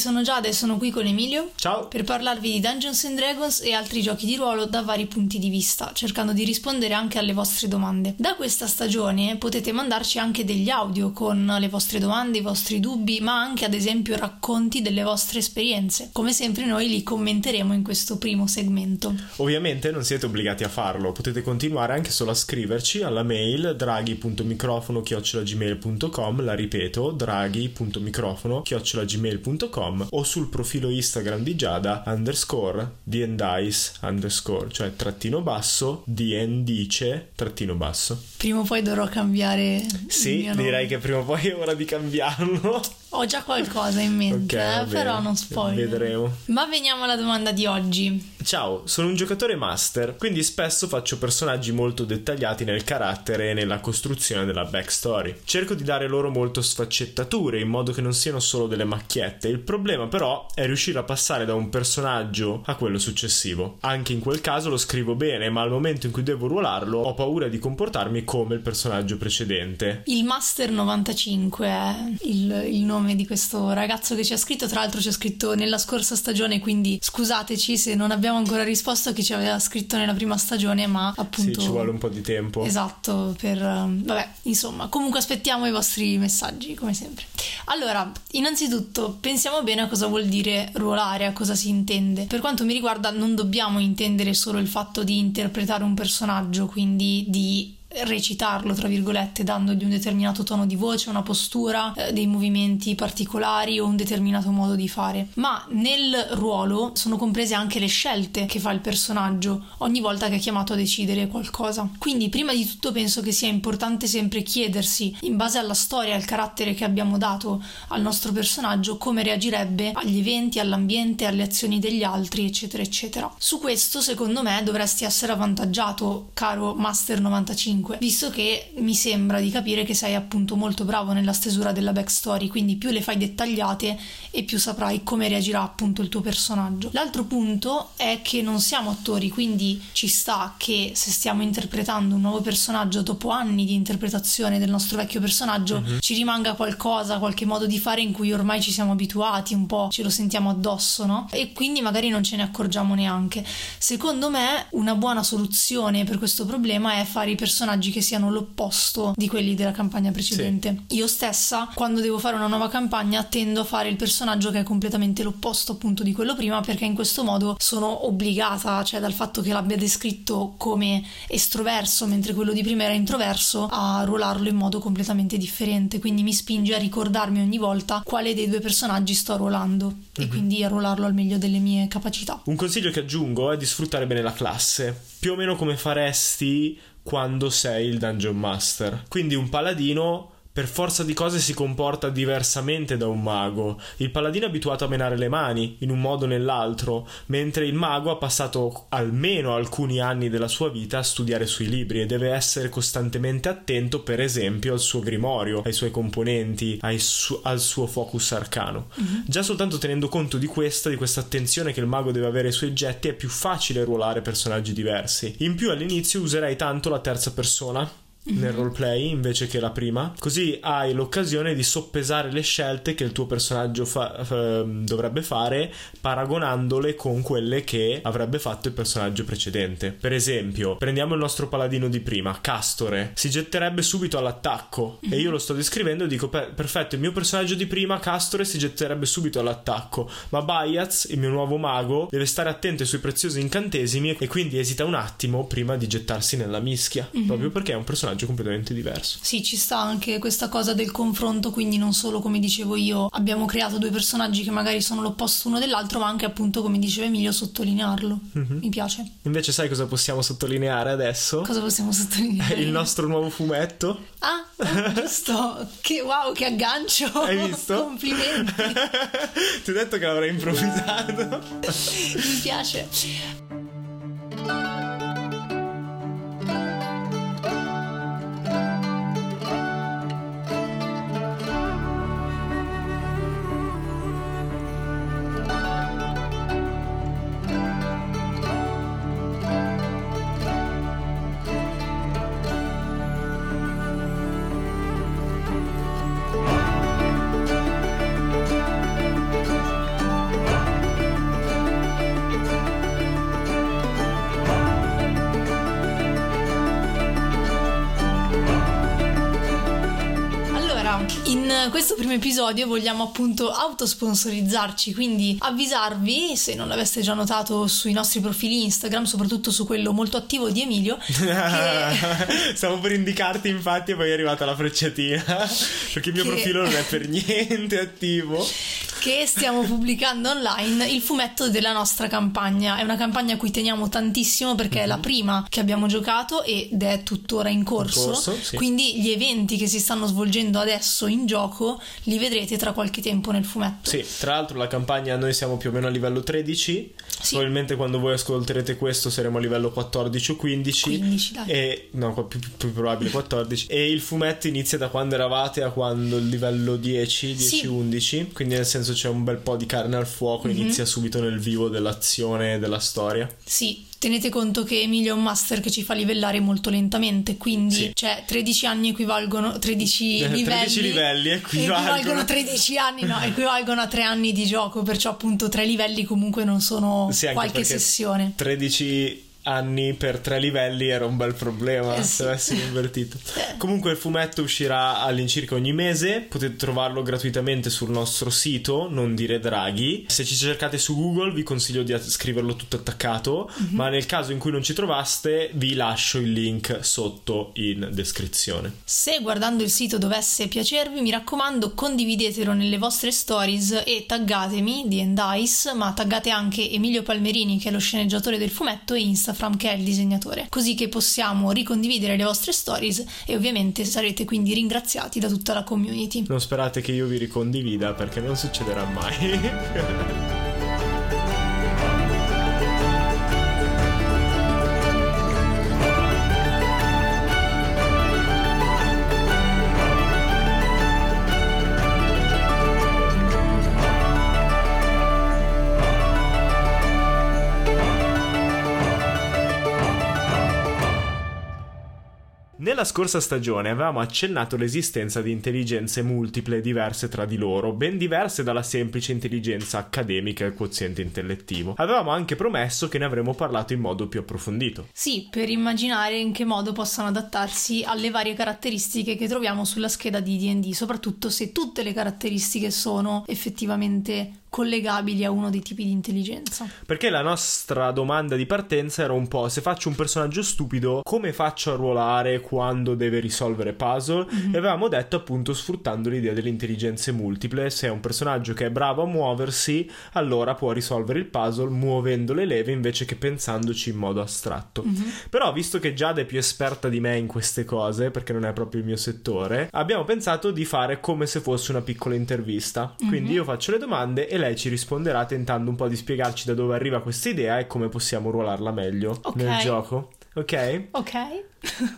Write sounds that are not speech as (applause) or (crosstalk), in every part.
Sono Giada e sono qui con Emilio. Ciao! Per parlarvi di Dungeons and Dragons e altri giochi di ruolo da vari punti di vista, cercando di rispondere anche alle vostre domande. Da questa stagione potete mandarci anche degli audio con le vostre domande, i vostri dubbi, ma anche ad esempio racconti delle vostre esperienze. Come sempre noi li commenteremo in questo primo segmento. Ovviamente non siete obbligati a farlo, potete continuare anche solo a scriverci alla mail draghi.microfono-gmail.com, la ripeto, draghi.microfono-gmail.com gmail.com o sul profilo Instagram di Giada underscore dndice underscore, cioè trattino basso, dndice trattino basso. Prima o poi dovrò cambiare. Sì, direi che prima o poi è ora di cambiarlo. Ho già qualcosa in mente, okay, eh, però non spoiler. Vedremo. Ma veniamo alla domanda di oggi. Ciao, sono un giocatore master, quindi spesso faccio personaggi molto dettagliati nel carattere e nella costruzione della backstory. Cerco di dare loro molto sfaccettature in modo che non siano solo delle macchiette. Il problema però è riuscire a passare da un personaggio a quello successivo. Anche in quel caso lo scrivo bene, ma al momento in cui devo ruolarlo ho paura di comportarmi come il personaggio precedente. Il Master 95 è il, il nome nome di questo ragazzo che ci ha scritto. Tra l'altro ci ha scritto nella scorsa stagione, quindi scusateci se non abbiamo ancora risposto a chi ci aveva scritto nella prima stagione, ma appunto... Sì, ci vuole un po' di tempo. Esatto, per... Um, vabbè, insomma, comunque aspettiamo i vostri messaggi, come sempre. Allora, innanzitutto pensiamo bene a cosa vuol dire ruolare, a cosa si intende. Per quanto mi riguarda non dobbiamo intendere solo il fatto di interpretare un personaggio, quindi di recitarlo, tra virgolette, dandogli un determinato tono di voce, una postura, eh, dei movimenti particolari o un determinato modo di fare. Ma nel ruolo sono comprese anche le scelte che fa il personaggio ogni volta che è chiamato a decidere qualcosa. Quindi, prima di tutto, penso che sia importante sempre chiedersi, in base alla storia al carattere che abbiamo dato al nostro personaggio, come reagirebbe agli eventi, all'ambiente, alle azioni degli altri, eccetera, eccetera. Su questo, secondo me, dovresti essere avvantaggiato, caro Master 95 5, visto che mi sembra di capire che sei appunto molto bravo nella stesura della backstory, quindi più le fai dettagliate e più saprai come reagirà appunto il tuo personaggio. L'altro punto è che non siamo attori, quindi ci sta che se stiamo interpretando un nuovo personaggio dopo anni di interpretazione del nostro vecchio personaggio, uh-huh. ci rimanga qualcosa, qualche modo di fare in cui ormai ci siamo abituati, un po' ce lo sentiamo addosso, no? E quindi magari non ce ne accorgiamo neanche. Secondo me una buona soluzione per questo problema è fare i personaggi personaggi che siano l'opposto di quelli della campagna precedente. Sì. Io stessa, quando devo fare una nuova campagna, tendo a fare il personaggio che è completamente l'opposto appunto di quello prima, perché in questo modo sono obbligata, cioè dal fatto che l'abbia descritto come estroverso, mentre quello di prima era introverso, a ruolarlo in modo completamente differente. Quindi mi spinge a ricordarmi ogni volta quale dei due personaggi sto ruolando mm-hmm. e mhm. quindi a ruolarlo al meglio delle mie capacità. Un consiglio che aggiungo è di sfruttare bene la classe, più o meno come faresti quando sei il Dungeon Master. Quindi un paladino per forza di cose si comporta diversamente da un mago. Il paladino è abituato a menare le mani in un modo o nell'altro, mentre il mago ha passato almeno alcuni anni della sua vita a studiare sui libri e deve essere costantemente attento, per esempio, al suo grimorio, ai suoi componenti, su- al suo focus arcano. Mm-hmm. Già soltanto tenendo conto di questa, di questa attenzione che il mago deve avere ai suoi oggetti, è più facile ruolare personaggi diversi. In più all'inizio userai tanto la terza persona nel roleplay invece che la prima, così hai l'occasione di soppesare le scelte che il tuo personaggio fa, fa, dovrebbe fare paragonandole con quelle che avrebbe fatto il personaggio precedente. Per esempio, prendiamo il nostro paladino di prima, Castore, si getterebbe subito all'attacco. E io lo sto descrivendo e dico per, perfetto, il mio personaggio di prima, Castore, si getterebbe subito all'attacco, ma Bayaz, il mio nuovo mago, deve stare attento ai suoi preziosi incantesimi e quindi esita un attimo prima di gettarsi nella mischia, mm-hmm. proprio perché è un personaggio personaggio completamente diverso. Sì, ci sta anche questa cosa del confronto, quindi non solo come dicevo io, abbiamo creato due personaggi che magari sono l'opposto uno dell'altro, ma anche appunto come diceva Emilio sottolinearlo. Mm-hmm. Mi piace. Invece sai cosa possiamo sottolineare adesso? Cosa possiamo sottolineare? (laughs) Il nostro nuovo fumetto. Ah, giusto. che wow, che aggancio. Hai visto? Complimenti. (laughs) Ti ho detto che l'avrei improvvisato. Mi piace. Questo primo episodio vogliamo appunto autosponsorizzarci, quindi avvisarvi, se non l'aveste già notato sui nostri profili Instagram, soprattutto su quello molto attivo di Emilio, che... (laughs) Stavo per indicarti infatti e poi è arrivata la frecciatina, (laughs) perché il mio che... profilo non è per niente attivo che stiamo pubblicando online il fumetto della nostra campagna. È una campagna a cui teniamo tantissimo perché mm-hmm. è la mhm. prima che abbiamo giocato ed è tuttora in corso. In corso sì. Quindi gli eventi che si stanno svolgendo adesso in gioco li vedrete tra qualche tempo nel fumetto. Sì, tra l'altro la campagna noi siamo più o meno a livello 13. Sì. Probabilmente quando voi ascolterete questo saremo a livello 14 o 15. 15, dai. E, no, più, più, probabile 14. e il fumetto inizia da quando eravate a quando il livello 10, 10-11. Sì. Quindi nel senso c'è un bel po' di carne al fuoco, mm-hmm. inizia subito nel vivo dell'azione e della storia. Sì, tenete conto che Emilio è un master che ci fa livellare molto lentamente, quindi sì. cioè 13 anni equivalgono 13 (laughs) livelli, 13 livelli equivalgono. equivalgono 13 anni, no, (laughs) equivalgono a 3 anni di gioco, perciò appunto 3 livelli comunque non sono sì, qualche sessione. 13 anni per tre livelli era un bel problema eh sì. se avessimo invertito. Eh. Comunque il fumetto uscirà all'incirca ogni mese, potete trovarlo gratuitamente sul nostro sito, non dire draghi. Se ci cercate su Google vi consiglio di scriverlo tutto attaccato, mm-hmm. ma nel caso in cui non ci trovaste vi lascio il link sotto in descrizione. Se guardando il sito dovesse piacervi, mi raccomando condividetelo nelle vostre stories e taggatemi di Endice, ma taggate anche Emilio Palmerini che è lo sceneggiatore del fumetto e Instagram Instagram che è il disegnatore, così che possiamo ricondividere le vostre stories e ovviamente sarete quindi ringraziati da tutta la community. Non sperate che io vi ricondivida perché non succederà mai. (laughs) Nella scorsa stagione avevamo accennato l'esistenza di intelligenze multiple diverse tra di loro, ben diverse dalla semplice intelligenza accademica e quoziente intellettivo. Avevamo anche promesso che ne avremmo parlato in modo più approfondito. Sì, per immaginare in che modo possano adattarsi alle varie caratteristiche che troviamo sulla scheda di DD, soprattutto se tutte le caratteristiche sono effettivamente collegabili a uno dei tipi di intelligenza. Perché la nostra domanda di partenza era un po' se faccio un personaggio stupido, come faccio a ruolare quando deve risolvere puzzle? Mm-hmm. E avevamo detto appunto sfruttando l'idea delle intelligenze multiple, se è un personaggio che è bravo a muoversi, allora può risolvere il puzzle muovendo le leve invece che pensandoci in modo astratto. Mm-hmm. Però visto che Giada è più esperta di me in queste cose, perché non è proprio il mio settore, abbiamo pensato di fare come se fosse una piccola intervista. Quindi mm-hmm. io faccio le domande e lei ci risponderà tentando un po' di spiegarci da dove arriva questa idea e come possiamo ruolarla meglio okay. nel gioco. Ok? Ok.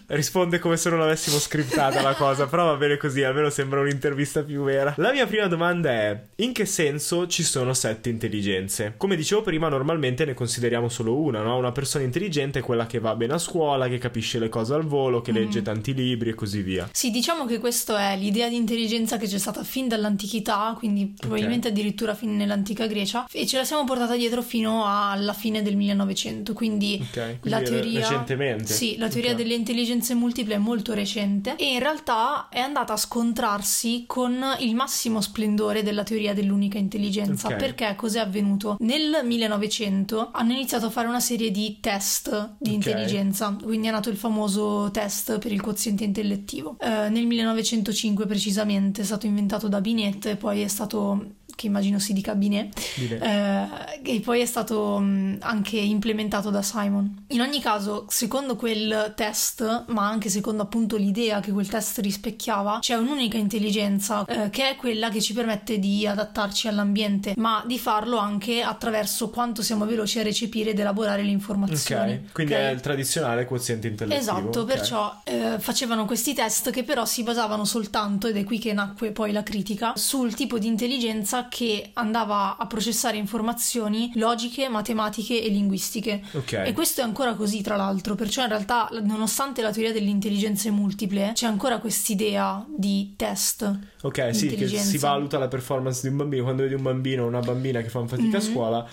Risponde come se non l'avessimo scriptata la cosa, però va bene così, almeno sembra un'intervista più vera. La mia prima domanda è: in che senso ci sono sette intelligenze? Come dicevo prima, normalmente ne consideriamo solo una, no? Una persona intelligente è quella che va bene a scuola, che capisce le cose al volo, che mm. legge tanti libri e così via. Sì, diciamo che questa è l'idea di intelligenza che c'è stata fin dall'antichità, quindi probabilmente okay. addirittura fin nell'antica Grecia, e ce la siamo portata dietro fino alla fine del 1900. Quindi, okay, quindi la teoria. Recentemente. Sì, la teoria okay. delle delle intelligenze multiple è molto recente e in realtà è andata a scontrarsi con il massimo splendore della teoria dell'unica intelligenza. Ok. Perché cos'è avvenuto? Nel 1900 hanno iniziato a fare una serie di test di Ok. intelligenza, quindi è nato il famoso test per il quoziente intellettivo. Eh, nel 1905 precisamente è stato inventato da Binet e poi è stato che immagino si dica Binet, eh, che poi è stato mh, anche implementato da Simon. In ogni caso, secondo quel test, ma anche secondo appunto l'idea che quel test rispecchiava, c'è un'unica intelligenza eh, che è quella che ci permette di adattarci all'ambiente, ma di farlo anche attraverso quanto siamo veloci a recepire ed elaborare le informazioni. Ok, quindi ok? è il tradizionale quoziente intellettivo. Esatto, ok. perciò eh, facevano questi test che però si basavano soltanto, ed è qui che nacque poi la critica, sul tipo di intelligenza che andava a processare informazioni logiche, matematiche e linguistiche. Ok. E questo è ancora così, tra l'altro, perciò in realtà, nonostante la teoria delle intelligenze multiple, c'è ancora quest'idea di test. Ok, sì, che si valuta la performance di un bambino. Quando vedi un bambino o una bambina che fanno fatica a Mhm. scuola,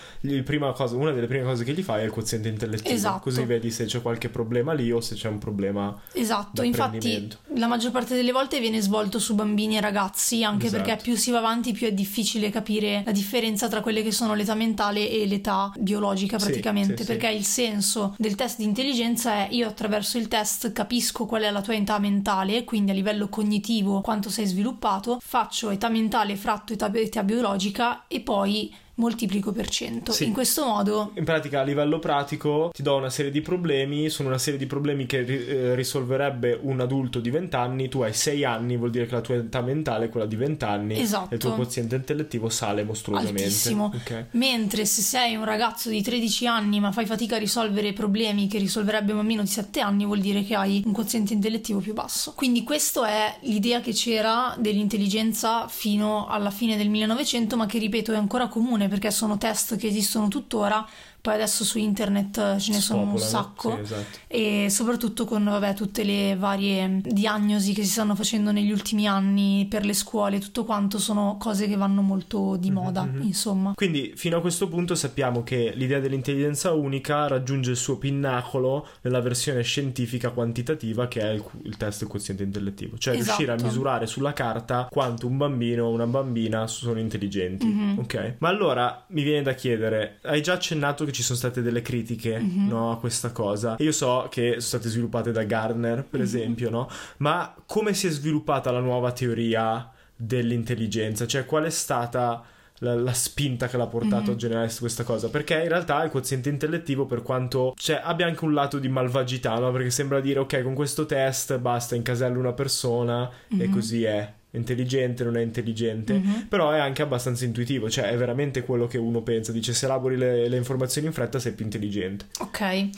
cosa- una delle prime cose che gli fai è il quoziente intellettivo. Esatto. Così vedi se c'è qualche problema lì o se c'è un problema. Esatto, infatti la maggior parte delle volte viene svolto su bambini e ragazzi, anche Esatto. perché più si va avanti più è difficile capire la differenza tra quelle che sono l'età mentale e l'età biologica Sì, praticamente, sì, sì. perché il senso del test di intelligenza è io attraverso il test capisco qual è la tua età mentale, quindi a livello cognitivo quanto sei sviluppato, faccio età mentale fratto età, età biologica e poi moltiplico per cento. Sì. In questo modo In pratica, a livello pratico, ti do una serie di problemi. Sono una serie di problemi che eh, risolverebbe un adulto di 20 anni. Tu hai 6 anni, vuol dire che la tua età mentale è quella di 20 anni. Esatto. E il tuo quoziente intellettivo sale mostruosamente. Altissimo. Ok. Mentre se sei un ragazzo di 13 anni ma fai fatica a risolvere problemi che risolverebbe un bambino di 7 anni, vuol dire che hai un quoziente intellettivo più basso. Quindi questa è l'idea che c'era dell'intelligenza fino alla fine del 1900, ma che ripeto è ancora comune perché sono test che esistono tuttora. Poi adesso su internet eh, ce ne sono un Spopolano. sacco Sì, esatto. e soprattutto con vabbè, tutte le varie diagnosi che si stanno facendo negli ultimi anni per le scuole, tutto quanto sono cose che vanno molto di moda, mhm. insomma. Quindi fino a questo punto sappiamo che l'idea dell'intelligenza unica raggiunge il suo pinnacolo nella versione scientifica quantitativa che è il, il test del quoziente intellettivo, cioè Esatto. riuscire a misurare sulla carta quanto un bambino o una bambina sono intelligenti. Mhm. Ok? Ma allora mi viene da chiedere, hai già accennato che ci sono state delle critiche Mhm. no, a questa cosa. Io so che sono state sviluppate da Gardner, per Mhm. esempio, no? Ma come si è sviluppata la nuova teoria dell'intelligenza? Cioè, qual è stata la, la spinta che l'ha portato Mhm. a generare questa cosa? Perché in realtà il quoziente intellettivo, per quanto cioè, abbia anche un lato di malvagità, no? Perché sembra dire, ok, con questo test basta incasello una persona e Mhm. così è. Intelligente, non è intelligente, Mhm. però è anche abbastanza intuitivo, cioè è veramente quello che uno pensa. Dice: se elabori le, le informazioni in fretta, sei più intelligente. Ok,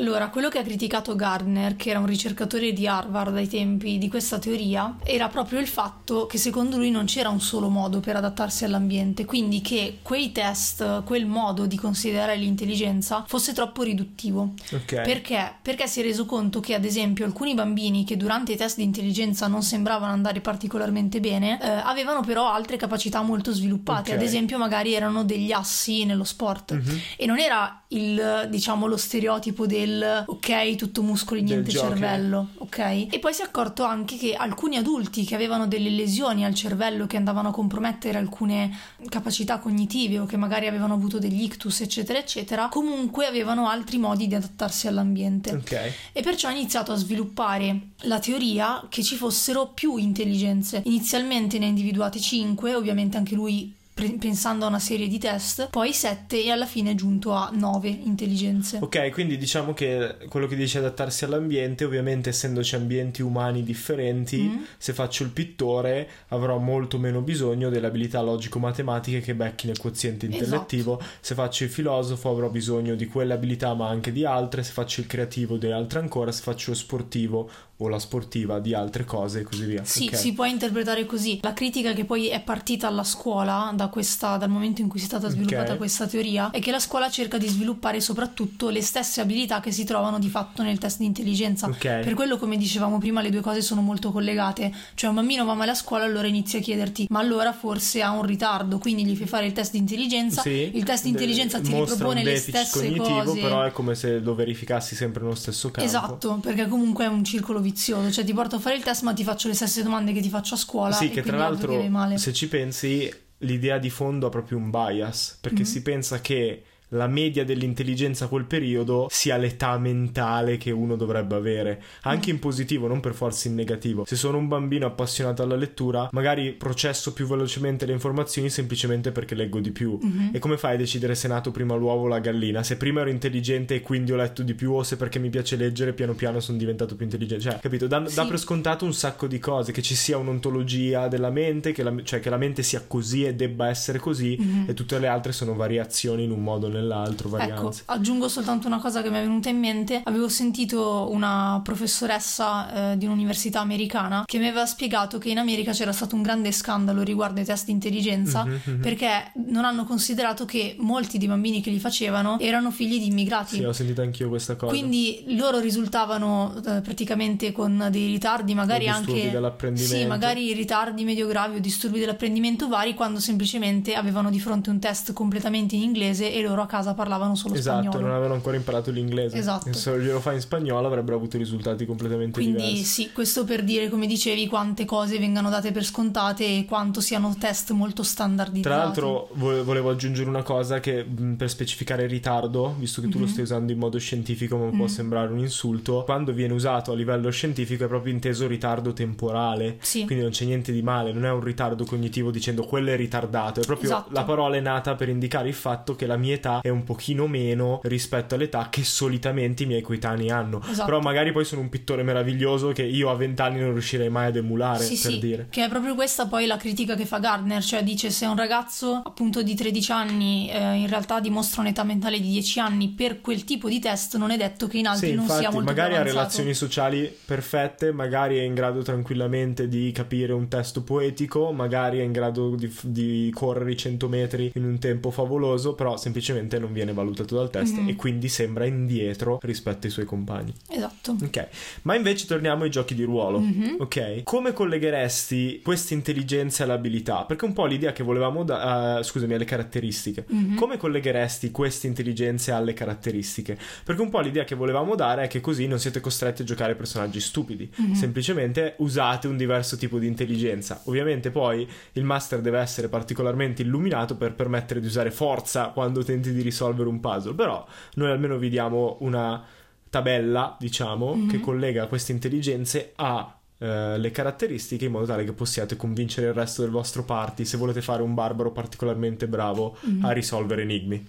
allora quello che ha criticato Gardner, che era un ricercatore di Harvard ai tempi di questa teoria, era proprio il fatto che secondo lui non c'era un solo modo per adattarsi all'ambiente, quindi che quei test, quel modo di considerare l'intelligenza fosse troppo riduttivo. Ok. Perché? Perché si è reso conto che, ad esempio, alcuni bambini che durante i test di intelligenza non sembravano andare particolarmente bene, eh, avevano però altre capacità molto sviluppate. Ok. Ad esempio, magari erano degli assi nello sport. Mhm. E non era il, diciamo, lo stereotipo del ok, tutto muscoli, Del niente cervello, ok? E poi si è accorto anche che alcuni adulti che avevano delle lesioni al cervello che andavano a compromettere alcune capacità cognitive o che magari avevano avuto degli ictus, eccetera, eccetera, comunque avevano altri modi di adattarsi all'ambiente. Ok. E perciò ha iniziato a sviluppare la teoria che ci fossero più intelligenze. Inizialmente ne ha individuate 5, ovviamente anche lui pre- pensando a una serie di test, poi 7 e alla fine è giunto a 9 intelligenze. Ok, quindi diciamo che quello che dice adattarsi all'ambiente, ovviamente essendoci ambienti umani differenti, Mhm. se faccio il pittore avrò molto meno bisogno delle abilità logico-matematiche che becchi nel quoziente Esatto. intellettivo, se faccio il filosofo avrò bisogno di quelle abilità ma anche di altre, se faccio il creativo di altre ancora, se faccio lo sportivo o la sportiva di altre cose e così via. Sì, Ok. si può interpretare così. La critica che poi è partita alla scuola da questa, dal momento in cui si è stata sviluppata Ok. questa teoria, è che la scuola cerca di sviluppare soprattutto le stesse abilità che si trovano di fatto nel test di intelligenza. Ok. Per quello, come dicevamo prima, le due cose sono molto collegate. Cioè, un bambino va male a scuola, allora inizia a chiederti: ma allora forse ha un ritardo? Quindi gli fai fare il test di intelligenza. Sì, il test di intelligenza ti mostra ripropone le stesse cognitivo, cose. però è come se lo verificassi sempre nello stesso campo. Esatto, perché comunque è un circolo vizioso, cioè ti porto a fare il test ma ti faccio le stesse domande che ti faccio a scuola Sì, che tra l'altro, se ci pensi, l'idea di fondo ha proprio un bias, perché Mhm. si pensa che la media dell'intelligenza a quel periodo sia l'età mentale che uno dovrebbe avere, anche in positivo, non per forza in negativo. Se sono un bambino appassionato alla lettura, magari processo più velocemente le informazioni semplicemente perché leggo di più. Mhm. E come fai a decidere se è nato prima l'uovo o la gallina? Se prima ero intelligente e quindi ho letto di più o se perché mi piace leggere piano piano sono diventato più intelligente? Cioè, capito? Dà, Sì. dà per scontato un sacco di cose, che ci sia un'ontologia della mente, che la, cioè che la mente sia così e debba essere così Mhm. e tutte le altre sono variazioni in un modo o nell'altro, Ecco, varianze. aggiungo soltanto una cosa che mi è venuta in mente. Avevo sentito una professoressa eh, di un'università americana che mi aveva spiegato che in America c'era stato un grande scandalo riguardo ai test di intelligenza Mhm, mhm. perché non hanno considerato che molti dei bambini che li facevano erano figli di immigrati. Sì, ho sentito anch'io questa cosa. Quindi loro risultavano eh, praticamente con dei ritardi, magari O disturbi anche dell'apprendimento. sì, magari ritardi medio gravi o disturbi dell'apprendimento vari quando semplicemente avevano di fronte un test completamente in inglese e loro a casa parlavano solo Esatto, spagnolo. non avevano ancora imparato l'inglese. Esatto. Se glielo fai in spagnolo avrebbero avuto risultati completamente Quindi diversi. sì, questo per dire, come dicevi, quante cose vengano date per scontate e quanto siano test molto standardizzati. Tra l'altro vo- volevo aggiungere una cosa che per specificare il ritardo, visto che tu lo Mhm. stai usando in modo scientifico ma può Mhm. sembrare un insulto, quando viene usato a livello scientifico è proprio inteso ritardo temporale. Sì. Quindi non c'è niente di male, non è un ritardo cognitivo dicendo quello è ritardato, è proprio Esatto. la parola è nata per indicare il fatto che la mia età è un pochino meno rispetto all'età che solitamente i miei coetanei hanno. Esatto. Però magari poi sono un pittore meraviglioso che io a vent'anni non riuscirei mai ad emulare, Sì, per sì, dire. che è proprio questa poi la critica che fa Gardner, cioè dice se un ragazzo appunto di 13 anni eh, in realtà dimostra un'età mentale di 10 anni per quel tipo di test, non è detto che in altri Sì, non infatti, sia molto magari ha relazioni sociali perfette, magari è in grado tranquillamente di capire un testo poetico, magari è in grado di, di correre i 100 metri in un tempo favoloso, però semplicemente non viene valutato dal test Mhm. e quindi sembra indietro rispetto ai suoi compagni. Esatto. Ok, ma invece torniamo ai giochi di ruolo. Mhm. Ok, come collegheresti queste intelligenze all'abilità? Perché un po' l'idea che volevamo dare, scusami, alle caratteristiche. Mhm. Come collegheresti queste intelligenze alle caratteristiche? Perché un po' l'idea che volevamo dare è che così non siete costretti a giocare personaggi stupidi, Mhm. semplicemente usate un diverso tipo di intelligenza. Ovviamente poi il master deve essere particolarmente illuminato per permettere di usare forza quando tenti di risolvere un puzzle, però noi almeno vi diamo una tabella, diciamo, Mhm. che collega queste intelligenze a eh, le caratteristiche in modo tale che possiate convincere il resto del vostro party se volete fare un barbaro particolarmente bravo Mhm. a risolvere enigmi.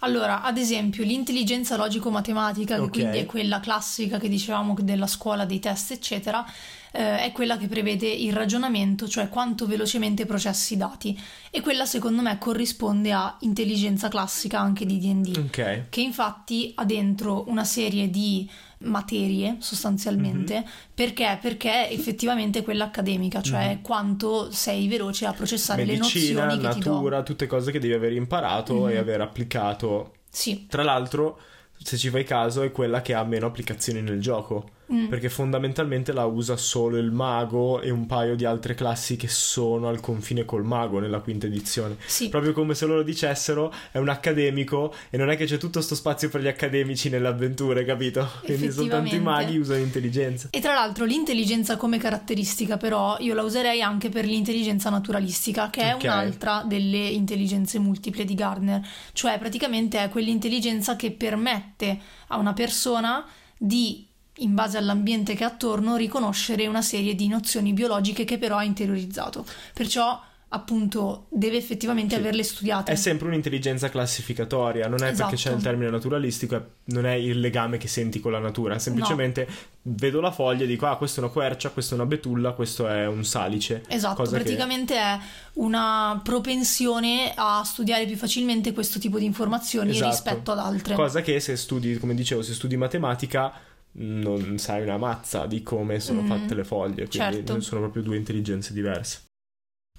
Allora, ad esempio, l'intelligenza logico-matematica, che Ok. quindi è quella classica che dicevamo della scuola dei test, eccetera, eh, è quella che prevede il ragionamento, cioè quanto velocemente processi i dati. E quella, secondo me, corrisponde a intelligenza classica anche di DD. Ok. Che infatti ha dentro una serie di materie sostanzialmente Mhm. perché? Perché effettivamente quella accademica, cioè Mhm. quanto sei veloce a processare Medicina, le nozioni che natura, tutte cose che devi aver imparato Mhm. e aver applicato. Sì. Tra l'altro, se ci fai caso, è quella che ha meno applicazioni nel gioco. Mm. Perché fondamentalmente la usa solo il mago e un paio di altre classi che sono al confine col mago nella quinta edizione. Sì. Proprio come se loro dicessero è un accademico e non è che c'è tutto sto spazio per gli accademici nelle avventure, capito? Quindi soltanto i maghi usano intelligenza. E tra l'altro l'intelligenza come caratteristica però io la userei anche per l'intelligenza naturalistica, che è Ok. un'altra delle intelligenze multiple di Gardner, cioè praticamente è quell'intelligenza che permette a una persona di in base all'ambiente che ha attorno riconoscere una serie di nozioni biologiche che però ha interiorizzato. Perciò appunto deve effettivamente Sì. averle studiate. È sempre un'intelligenza classificatoria, non è Esatto. perché c'è il termine naturalistico, non è il legame che senti con la natura, semplicemente vedo la foglia e dico ah questa è una quercia, questa è una betulla, questo è un salice. Esatto, Cosa che- praticamente è una propensione a studiare più facilmente questo tipo di informazioni Esatto. rispetto ad altre. Cosa che se studi, come dicevo, se studi matematica non sai una mazza di come sono Mhm. fatte le foglie, quindi Certo. sono proprio due intelligenze diverse.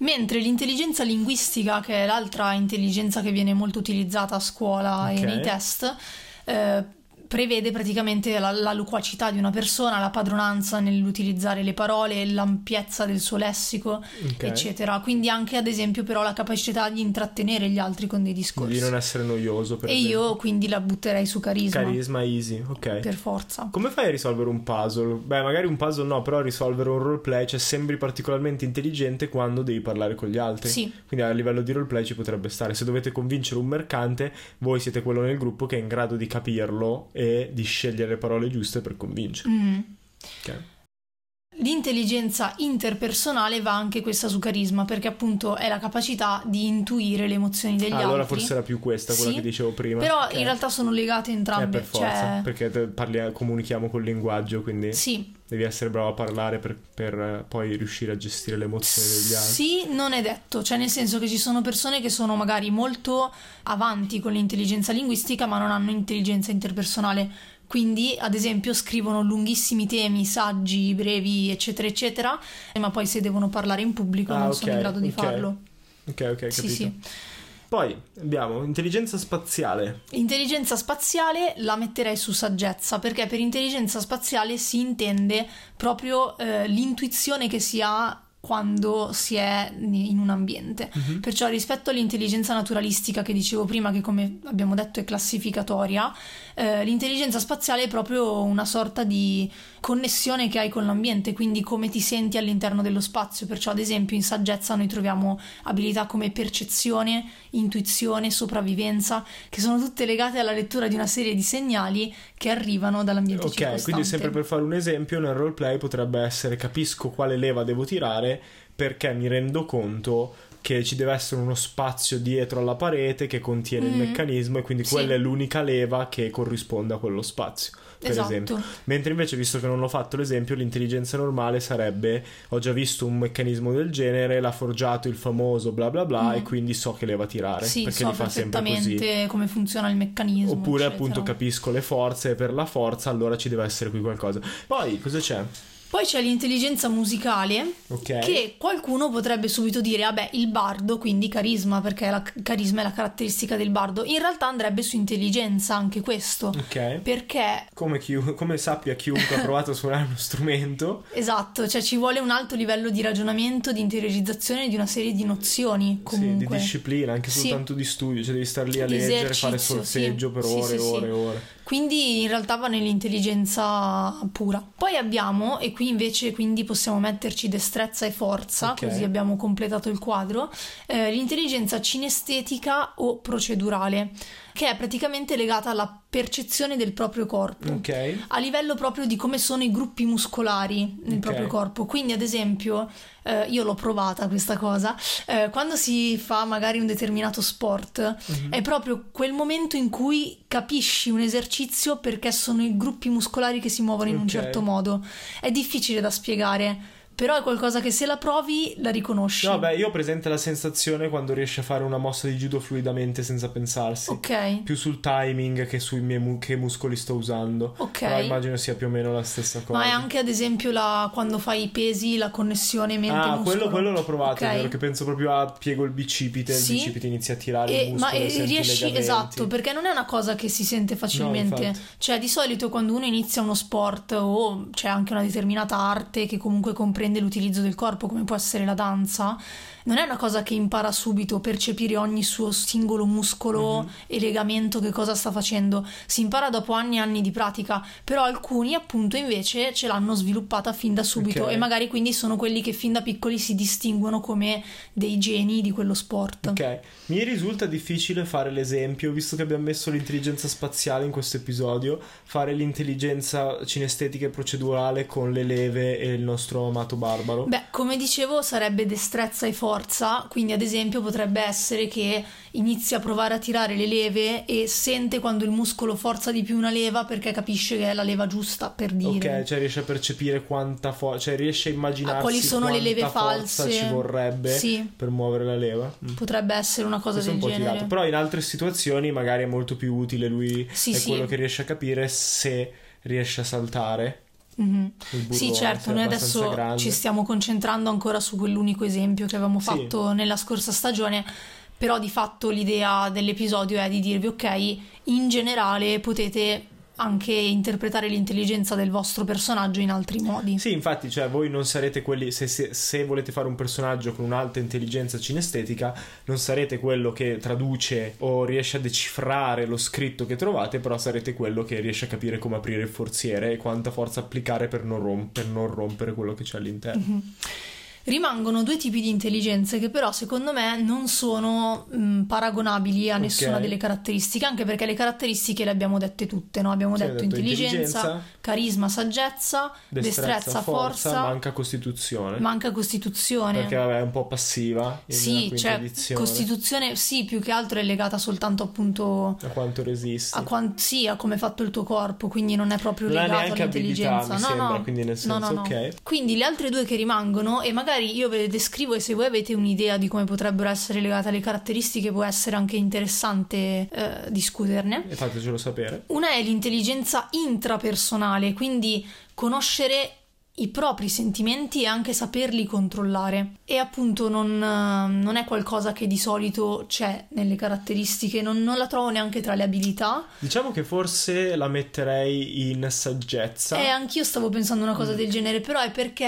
Mentre l'intelligenza linguistica, che è l'altra intelligenza che viene molto utilizzata a scuola Ok. e nei test, eh, prevede praticamente la, la loquacità di una persona, la padronanza nell'utilizzare le parole, l'ampiezza del suo lessico, Ok. eccetera. Quindi anche, ad esempio, però la capacità di intrattenere gli altri con dei discorsi. Di non essere noioso, per e esempio. io quindi la butterei su carisma, Carisma easy, ok. per forza. Come fai a risolvere un puzzle? Beh, magari un puzzle no, però a risolvere un roleplay, cioè sembri particolarmente intelligente quando devi parlare con gli altri. Sì. Quindi a livello di roleplay ci potrebbe stare. Se dovete convincere un mercante, voi siete quello nel gruppo che è in grado di capirlo e di scegliere le parole giuste per convincere. Mm. Ok. L'intelligenza interpersonale va anche questa su carisma, perché appunto è la capacità di intuire le emozioni degli allora altri. forse era più questa quella Sì. che dicevo prima. Però Ok. in realtà sono legate Eh, entrambe. per forza, cioè, perché te- parli- comunichiamo col linguaggio, quindi sì, devi essere bravo a parlare per, per, eh, poi riuscire a gestire le emozioni degli altri. sì, non è detto, cioè nel senso che ci sono persone che sono magari molto avanti con l'intelligenza linguistica ma non hanno intelligenza interpersonale. Quindi, ad esempio, scrivono lunghissimi temi, saggi, brevi, eccetera, eccetera, ma poi se devono parlare in pubblico Ah, non sono ok, in grado di ok. farlo. Ok, ok, capito. Sì, sì. Poi abbiamo intelligenza spaziale. Intelligenza spaziale la metterei su saggezza perché per intelligenza spaziale si intende proprio eh, l'intuizione che si ha quando si è in un ambiente. Mhm. Perciò rispetto all'intelligenza naturalistica che dicevo prima, che come abbiamo detto è classificatoria, eh, l'intelligenza spaziale è proprio una sorta di connessione che hai con l'ambiente, quindi come ti senti all'interno dello spazio. Perciò, ad esempio, in saggezza noi troviamo abilità come percezione, intuizione, sopravvivenza, che sono tutte legate alla lettura di una serie di segnali che arrivano dall'ambiente Ok, quindi sempre per fare un esempio, nel roleplay potrebbe essere capisco quale leva devo tirare perché mi rendo conto che ci deve essere uno spazio dietro alla parete che contiene il Mm. meccanismo e quindi Sì. quella è l'unica leva che corrisponde a quello spazio. Per Esatto. esempio. Mentre invece, visto che non ho fatto l'esempio, l'intelligenza normale sarebbe: ho già visto un meccanismo del genere, l'ha forgiato il famoso bla bla bla, Mm. e quindi so che leva tirare. Sì, perché so li fa sempre così. come funziona il meccanismo. Oppure eccetera. appunto capisco le forze e per la forza allora ci deve essere qui qualcosa. Poi cosa c'è? Poi c'è l'intelligenza musicale, Ok. che qualcuno potrebbe subito dire, vabbè, il bardo, quindi carisma, perché la carisma è la caratteristica del bardo. In realtà andrebbe su intelligenza anche questo, Ok. perché Come, chiu- come sappia chiunque ha provato a suonare uno strumento. (laughs) Esatto, cioè ci vuole un alto livello di ragionamento, di interiorizzazione di una serie di nozioni Sì, di comunque. disciplina, anche Sì. soltanto di studio, cioè devi star lì a Di leggere, fare solfeggio sì. per Sì, ore sì, e sì. ore e ore. Quindi in realtà va nell'intelligenza pura. Poi abbiamo, e qui invece quindi possiamo metterci destrezza e forza, Ok. così abbiamo completato il quadro, eh, l'intelligenza cinestetica o procedurale, che è praticamente legata alla percezione del proprio corpo. Ok. a livello proprio di come sono i gruppi muscolari nel Ok. proprio corpo. Quindi, ad esempio, eh, io l'ho provata questa cosa, eh, quando si fa magari un determinato sport, Mhm. è proprio quel momento in cui capisci un esercizio perché sono i gruppi muscolari che si muovono in un Ok. certo modo. È difficile da spiegare. Però è qualcosa che se la provi la riconosci. No, beh, io ho presente la sensazione quando riesci a fare una mossa di judo fluidamente senza pensarsi. Ok. Più sul timing che sui miei mu- che muscoli sto usando. Ok. Però immagino sia più o meno la stessa cosa. Ma è anche ad esempio la, quando fai i pesi, la connessione Ah, mente-muscolo. quello, quello l'ho provato, Ok. è vero che penso proprio a piego il bicipite, Sì. il bicipite inizia a tirare il E- muscolo ma e riesci esatto perché non è una cosa che si sente facilmente infatti. cioè di solito quando uno inizia uno sport o c'è anche una determinata arte che comunque comprende l'utilizzo del corpo come può essere la danza non è una cosa che impara subito percepire ogni suo singolo muscolo Mhm. e legamento che cosa sta facendo si impara dopo anni e anni di pratica però alcuni appunto invece ce l'hanno sviluppata fin da subito Ok. e magari quindi sono quelli che fin da piccoli si distinguono come dei geni di quello sport Ok, mi risulta difficile fare l'esempio, visto che abbiamo messo l'intelligenza spaziale in questo episodio, fare l'intelligenza cinestetica e procedurale con le leve e il nostro amato barbaro. Beh, come dicevo, sarebbe destrezza e forza, quindi ad esempio potrebbe essere che inizia a provare a tirare le leve e sente quando il muscolo forza di più una leva perché capisce che è la leva giusta per dire. Ok, cioè riesce a percepire quanta forza, cioè riesce a immaginarsi Ah, quali sono le leve forza false. ci vorrebbe Sì. per muovere la leva. Mm. Potrebbe essere una cosa Questo del un genere. tirato, però in altre situazioni magari è molto più utile lui Sì, è sì. quello che riesce a capire se riesce a saltare Mhm. burrone Sì, certo, noi adesso grande. ci stiamo concentrando ancora su quell'unico esempio che avevamo Sì. fatto nella scorsa stagione, però di fatto l'idea dell'episodio è di dirvi ok, in generale potete anche interpretare l'intelligenza del vostro personaggio in altri modi. Sì, infatti, cioè, voi non sarete quelli. Se, se- se volete fare un personaggio con un'alta intelligenza cinestetica, non sarete quello che traduce o riesce a decifrare lo scritto che trovate, però sarete quello che riesce a capire come aprire il forziere e quanta forza applicare per non, rom- per non rompere quello che c'è all'interno. Mhm. Rimangono due tipi di intelligenze che però secondo me non sono mh, paragonabili a Ok. nessuna delle caratteristiche, anche perché le caratteristiche le abbiamo dette tutte, no? Abbiamo detto, detto intelligenza, carisma, saggezza, destrezza, forza, manca costituzione. manca costituzione. Perché vabbè, è un po' passiva. Sì, cioè costituzione sì, più che altro è legata soltanto appunto A quanto resisti. a, quan- sì, a come è fatto il tuo corpo, quindi non è proprio Non legato abilità, all'intelligenza. mi no, sembra, no. quindi nel No, senso, no, no. ok. Quindi le altre due che rimangono, e magari io ve le descrivo e se voi avete un'idea di come potrebbero essere legate alle caratteristiche, può essere anche interessante eh, discuterne. E fatecelo sapere. Una è l'intelligenza intrapersonale, quindi conoscere i propri sentimenti e anche saperli controllare. E appunto non, eh, non è qualcosa che di solito c'è nelle caratteristiche, non, non la trovo neanche tra le abilità. Diciamo che forse la metterei in saggezza. E anch'io stavo pensando una cosa del genere, però è perché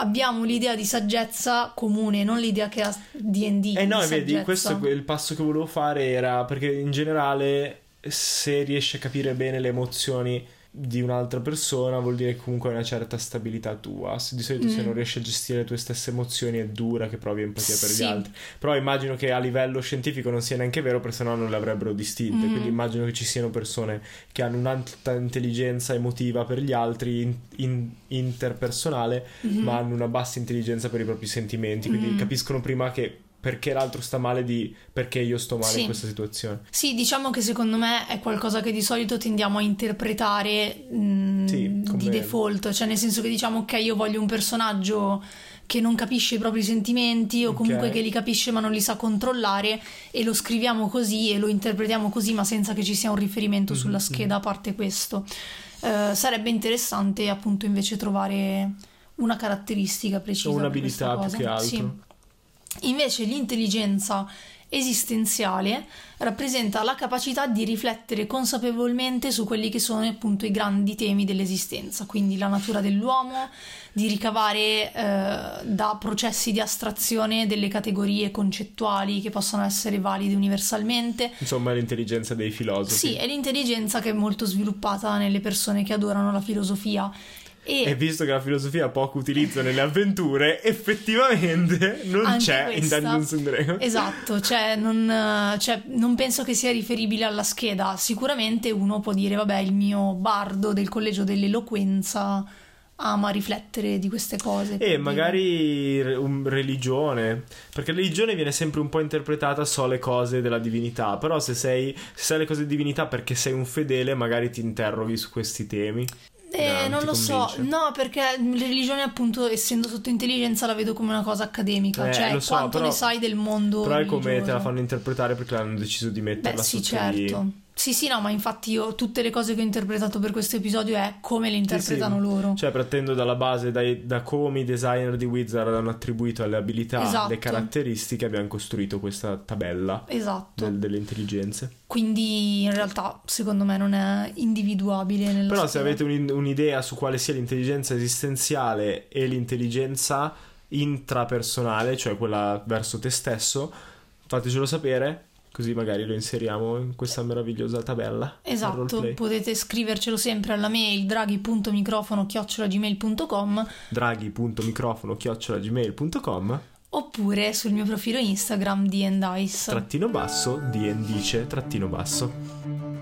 abbiamo l'idea di saggezza comune, non l'idea che ha D&D. Eh no, di vedi, saggezza. questo è il passo che volevo fare era perché in generale se riesci a capire bene le emozioni di un'altra persona vuol dire comunque una certa stabilità tua. Se di solito se Mm. non riesci a gestire le tue stesse emozioni è dura che provi empatia per Sì. gli altri. Però immagino che a livello scientifico non sia neanche vero perché sennò non le avrebbero distinte. Mm. Quindi immagino che ci siano persone che hanno un'alta intelligenza emotiva per gli altri, in- in- interpersonale, Mhm. ma hanno una bassa intelligenza per i propri sentimenti, quindi Mm. capiscono prima che perché l'altro sta male di perché io sto male Sì. in questa situazione. Sì, diciamo che secondo me è qualcosa che di solito tendiamo a interpretare mh, Sì, come- di default, cioè nel senso che diciamo ok, io voglio un personaggio che non capisce i propri sentimenti o comunque Ok. che li capisce ma non li sa controllare e lo scriviamo così e lo interpretiamo così ma senza che ci sia un riferimento sulla Mhm, scheda a parte questo. Eh, sarebbe interessante appunto invece trovare una caratteristica precisa. O un'abilità più che altro. Sì. Invece l'intelligenza esistenziale rappresenta la capacità di riflettere consapevolmente su quelli che sono appunto i grandi temi dell'esistenza, quindi la natura dell'uomo, di ricavare eh, da processi di astrazione delle categorie concettuali che possono essere valide universalmente. Insomma, l'intelligenza dei filosofi. Sì, è l'intelligenza che è molto sviluppata nelle persone che adorano la filosofia. E, E visto che la filosofia ha poco utilizzo nelle avventure, effettivamente non c'è questa. in Dungeons and Dragons. Esatto, cioè non, cioè non penso che sia riferibile alla scheda. Sicuramente uno può dire, vabbè, il mio bardo del collegio dell'eloquenza ama riflettere di queste cose. E magari un- religione, perché religione viene sempre un po' interpretata so le cose della divinità, però se sei se sai le cose di divinità perché sei un fedele, magari ti interroghi su questi temi. Eh, No, non ti lo so, no, perché la religione, appunto, essendo sotto intelligenza, la vedo come una cosa accademica, Eh, cioè so, quanto però- ne sai del mondo. Però è come te la fanno interpretare perché hanno deciso di metterla Beh, sì, sotto certo. Sì, sì, no, ma infatti io tutte le cose che ho interpretato per questo episodio è come le interpretano Sì, sì. loro. Cioè, partendo dalla base, dai- da come i designer di Wizard hanno attribuito alle abilità Esatto. le caratteristiche, abbiamo costruito questa tabella Esatto. del- delle intelligenze. Quindi in realtà secondo me non è individuabile Però se scheda. avete un- un'idea su quale sia l'intelligenza esistenziale e l'intelligenza intrapersonale, cioè quella verso te stesso, fatecelo sapere, così magari lo inseriamo in questa meravigliosa tabella. Esatto, potete scrivercelo sempre alla mail draghi.microfono-gmail.com draghi.microfono-gmail.com oppure sul mio profilo Instagram di Dice. trattino basso dice trattino basso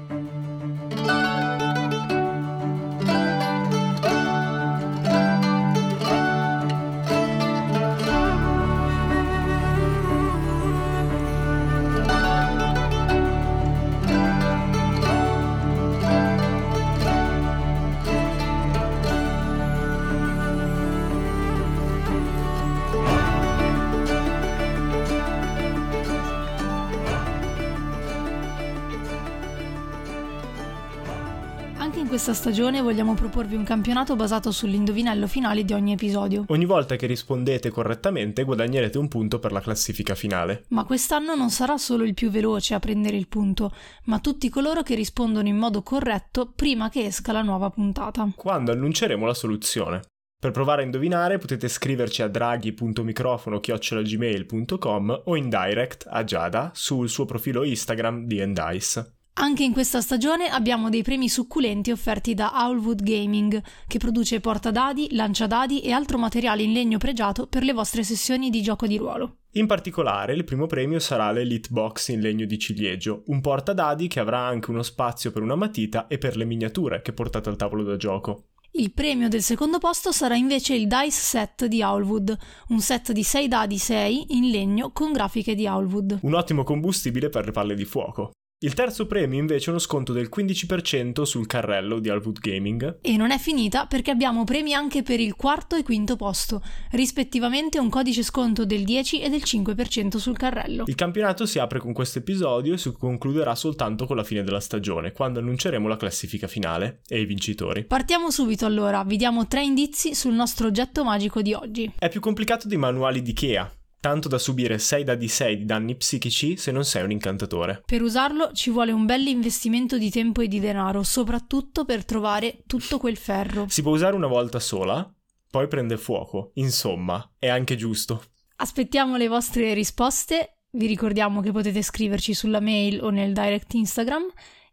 questa stagione vogliamo proporvi un campionato basato sull'indovinello finale di ogni episodio. Ogni volta che rispondete correttamente guadagnerete un punto per la classifica finale. Ma quest'anno non sarà solo il più veloce a prendere il punto, ma tutti coloro che rispondono in modo corretto prima che esca la nuova puntata. Quando annunceremo la soluzione. Per provare a indovinare potete scriverci a draghi.microfono-gmail.com o in direct a Giada sul suo profilo Instagram di Endice. Anche in questa stagione abbiamo dei premi succulenti offerti da Owlwood Gaming, che produce portadadi, lanciadadi e altro materiale in legno pregiato per le vostre sessioni di gioco di ruolo. In particolare, il primo premio sarà l'Elite Box in legno di ciliegio, un portadadi che avrà anche uno spazio per una matita e per le miniature che portate al tavolo da gioco. Il premio del secondo posto sarà invece il Dice Set di Owlwood, un set di 6 dadi 6 in legno con grafiche di Owlwood. Un ottimo combustibile per le palle di fuoco. Il terzo premio invece è uno sconto del 15% sul carrello di Alwood Gaming. E non è finita perché abbiamo premi anche per il quarto e quinto posto, rispettivamente un codice sconto del 10 e del 5% sul carrello. Il campionato si apre con questo episodio e si concluderà soltanto con la fine della stagione, quando annunceremo la classifica finale e i vincitori. Partiamo subito allora, vi diamo tre indizi sul nostro oggetto magico di oggi. È più complicato dei manuali di Ikea, tanto da subire 6 da D6 di danni psichici se non sei un incantatore. Per usarlo ci vuole un bel investimento di tempo e di denaro, soprattutto per trovare tutto quel ferro. Si può usare una volta sola, poi prende fuoco. Insomma, è anche giusto. Aspettiamo le vostre risposte. Vi ricordiamo che potete scriverci sulla mail o nel direct Instagram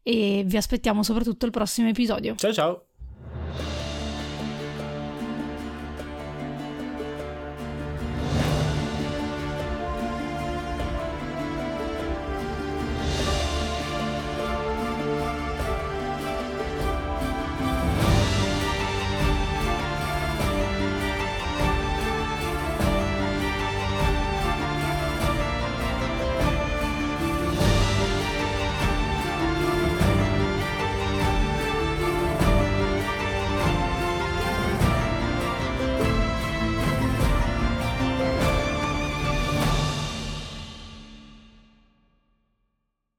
e vi aspettiamo soprattutto al prossimo episodio. Ciao ciao!